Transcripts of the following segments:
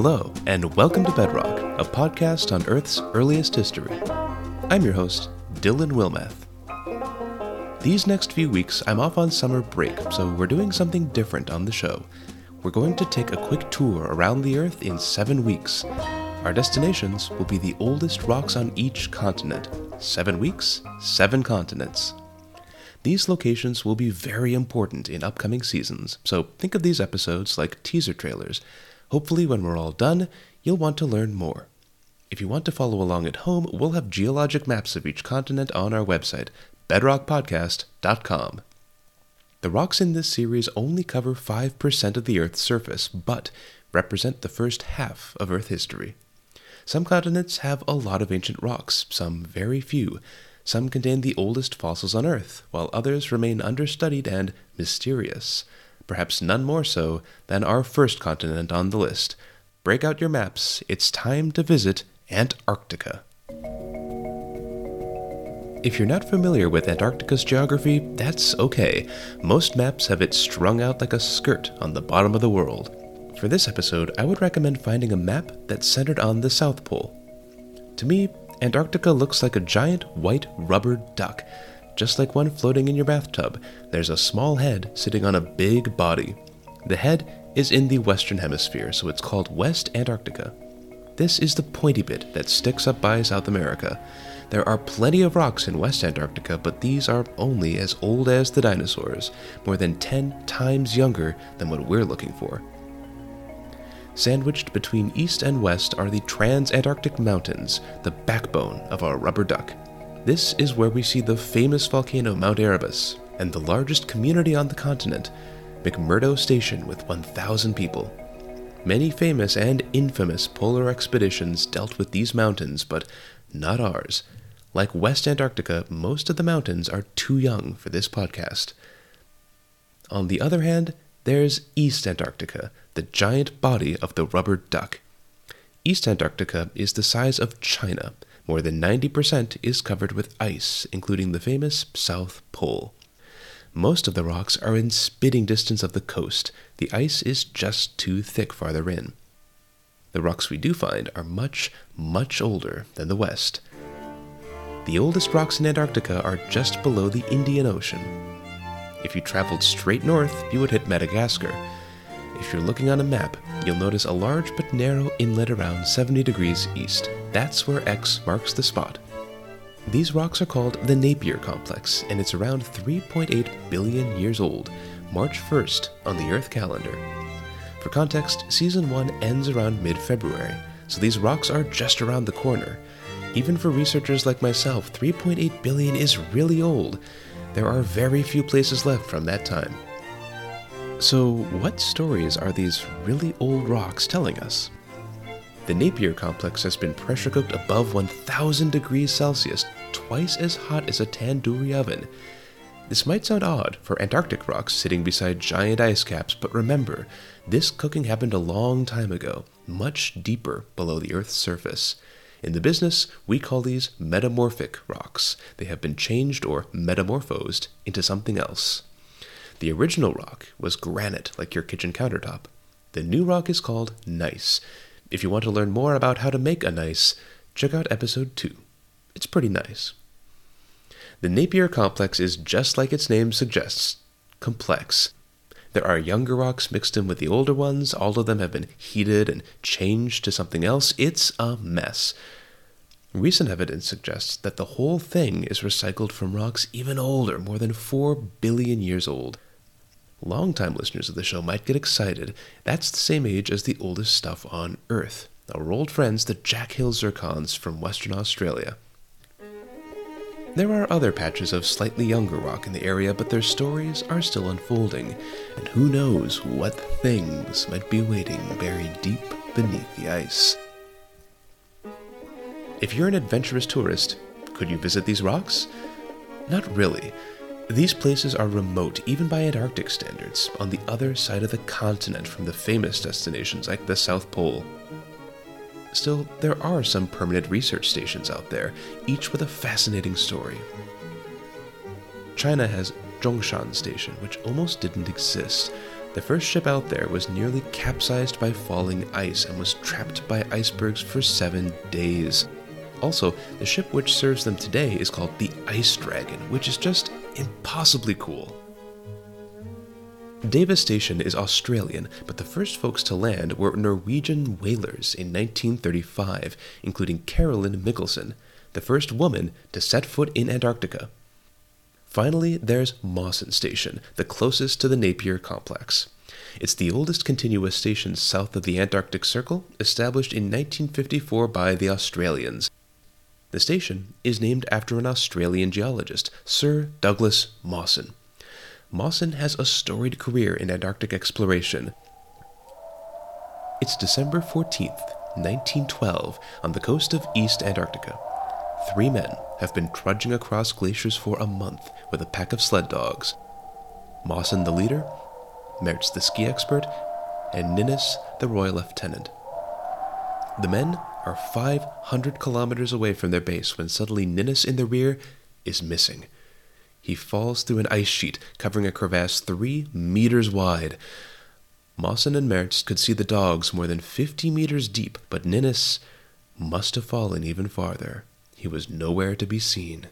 Hello, and welcome to Bedrock, a podcast on Earth's earliest history. I'm your host, Dylan Wilmeth. These next few weeks, I'm off on summer break, so we're doing something different on the show. We're going to take a quick tour around the Earth in seven weeks. Our destinations will be the oldest rocks on each continent. Seven weeks, seven continents. These locations will be very important in upcoming seasons, so think of these episodes like teaser trailers. Hopefully, when we're all done, you'll want to learn more. If you want to follow along at home, we'll have geologic maps of each continent on our website, bedrockpodcast.com. The rocks in this series only cover 5% of the Earth's surface, but represent the first half of Earth history. Some continents have a lot of ancient rocks, some very few. Some contain the oldest fossils on Earth, while others remain understudied and mysterious. Perhaps none more so than our first continent on the list. Break out your maps, it's time to visit Antarctica. If you're not familiar with Antarctica's geography, that's okay. Most maps have it strung out like a skirt on the bottom of the world. For this episode, I would recommend finding a map that's centered on the South Pole. To me, Antarctica looks like a giant white rubber duck. Just like one floating in your bathtub, there's a small head sitting on a big body. The head is in the Western Hemisphere, so it's called West Antarctica. This is the pointy bit that sticks up by South America. There are plenty of rocks in West Antarctica, but these are only as old as the dinosaurs, more than 10 times younger than what we're looking for. Sandwiched between east and west are the Transantarctic Mountains, the backbone of our rubber duck. This is where we see the famous volcano Mount Erebus and the largest community on the continent, McMurdo Station with 1,000 people. Many famous and infamous polar expeditions dealt with these mountains, but not ours. Like West Antarctica, most of the mountains are too young for this podcast. On the other hand, there's East Antarctica, the giant body of the rubber duck. East Antarctica is the size of China. More than 90% is covered with ice, including the famous South Pole. Most of the rocks are in spitting distance of the coast. The ice is just too thick farther in. The rocks we do find are much, much older than the West. The oldest rocks in Antarctica are just below the Indian Ocean. If you traveled straight north, you would hit Madagascar, if you're looking on a map, you'll notice a large but narrow inlet around 70 degrees east. That's where X marks the spot. These rocks are called the Napier Complex, and it's around 3.8 billion years old, March 1st on the Earth calendar. For context, season 1 ends around mid February, so these rocks are just around the corner. Even for researchers like myself, 3.8 billion is really old. There are very few places left from that time. So, what stories are these really old rocks telling us? The Napier complex has been pressure cooked above 1000 degrees Celsius, twice as hot as a tandoori oven. This might sound odd for Antarctic rocks sitting beside giant ice caps, but remember, this cooking happened a long time ago, much deeper below the Earth's surface. In the business, we call these metamorphic rocks. They have been changed or metamorphosed into something else. The original rock was granite, like your kitchen countertop. The new rock is called gneiss. If you want to learn more about how to make a gneiss, check out episode 2. It's pretty nice. The Napier complex is just like its name suggests complex. There are younger rocks mixed in with the older ones. All of them have been heated and changed to something else. It's a mess. Recent evidence suggests that the whole thing is recycled from rocks even older, more than 4 billion years old. Longtime listeners of the show might get excited. That's the same age as the oldest stuff on Earth. Our old friends, the Jack Hills zircons from Western Australia. There are other patches of slightly younger rock in the area, but their stories are still unfolding, and who knows what things might be waiting buried deep beneath the ice. If you're an adventurous tourist, could you visit these rocks? Not really. These places are remote, even by Antarctic standards, on the other side of the continent from the famous destinations like the South Pole. Still, there are some permanent research stations out there, each with a fascinating story. China has Zhongshan Station, which almost didn't exist. The first ship out there was nearly capsized by falling ice and was trapped by icebergs for seven days. Also, the ship which serves them today is called the Ice Dragon, which is just impossibly cool. Davis Station is Australian, but the first folks to land were Norwegian whalers in 1935, including Caroline Mikkelsen, the first woman to set foot in Antarctica. Finally, there's Mawson Station, the closest to the Napier complex. It's the oldest continuous station south of the Antarctic Circle, established in 1954 by the Australians. The station is named after an Australian geologist, Sir Douglas Mawson. Mawson has a storied career in Antarctic exploration. It's December 14th, 1912, on the coast of East Antarctica. Three men have been trudging across glaciers for a month with a pack of sled dogs. Mawson, the leader, Mertz, the ski expert, and Ninnis, the royal lieutenant. The men are 500 kilometers away from their base when suddenly Ninnis in the rear is missing. He falls through an ice sheet covering a crevasse three meters wide. Mawson and Mertz could see the dogs more than 50 meters deep, but Ninnis must have fallen even farther. He was nowhere to be seen.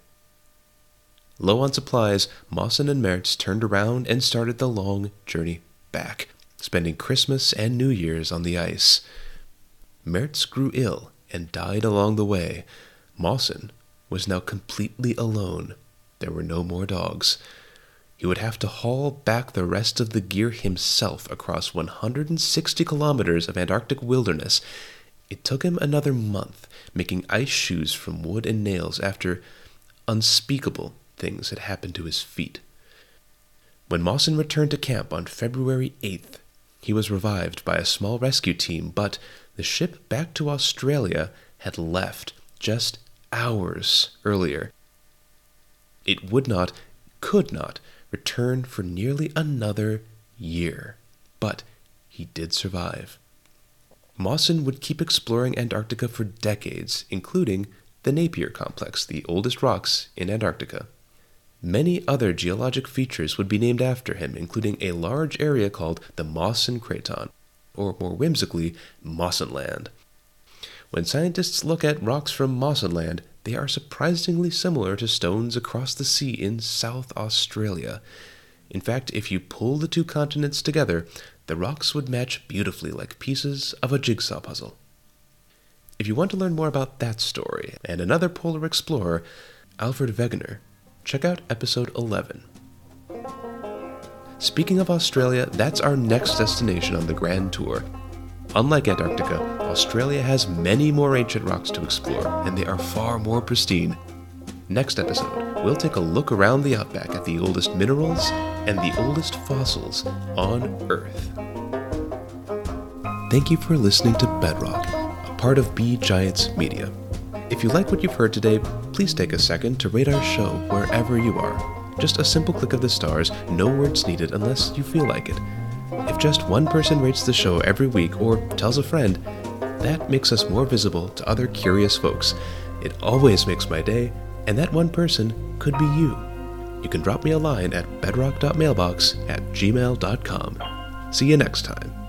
Low on supplies, Mawson and Mertz turned around and started the long journey back, spending Christmas and New Year's on the ice. Mertz grew ill and died along the way. Mawson was now completely alone. There were no more dogs. He would have to haul back the rest of the gear himself across 160 kilometers of Antarctic wilderness it took him another month making ice shoes from wood and nails after unspeakable things had happened to his feet. When Mawson returned to camp on February 8th, he was revived by a small rescue team, but the ship back to Australia had left just hours earlier. It would not, could not, return for nearly another year, but he did survive. Mawson would keep exploring Antarctica for decades, including the Napier Complex, the oldest rocks in Antarctica. Many other geologic features would be named after him, including a large area called the Mawson Craton, or more whimsically, Mawsonland. When scientists look at rocks from Mawsonland, they are surprisingly similar to stones across the sea in South Australia. In fact, if you pull the two continents together, the rocks would match beautifully like pieces of a jigsaw puzzle. If you want to learn more about that story and another polar explorer, Alfred Wegener, check out episode 11. Speaking of Australia, that's our next destination on the Grand Tour. Unlike Antarctica, Australia has many more ancient rocks to explore, and they are far more pristine. Next episode, we'll take a look around the outback at the oldest minerals and the oldest fossils on Earth. Thank you for listening to Bedrock, a part of Be Giants Media. If you like what you've heard today, please take a second to rate our show wherever you are. Just a simple click of the stars, no words needed unless you feel like it. If just one person rates the show every week or tells a friend, that makes us more visible to other curious folks. It always makes my day, and that one person could be you you can drop me a line at bedrock.mailbox at gmail.com. See you next time.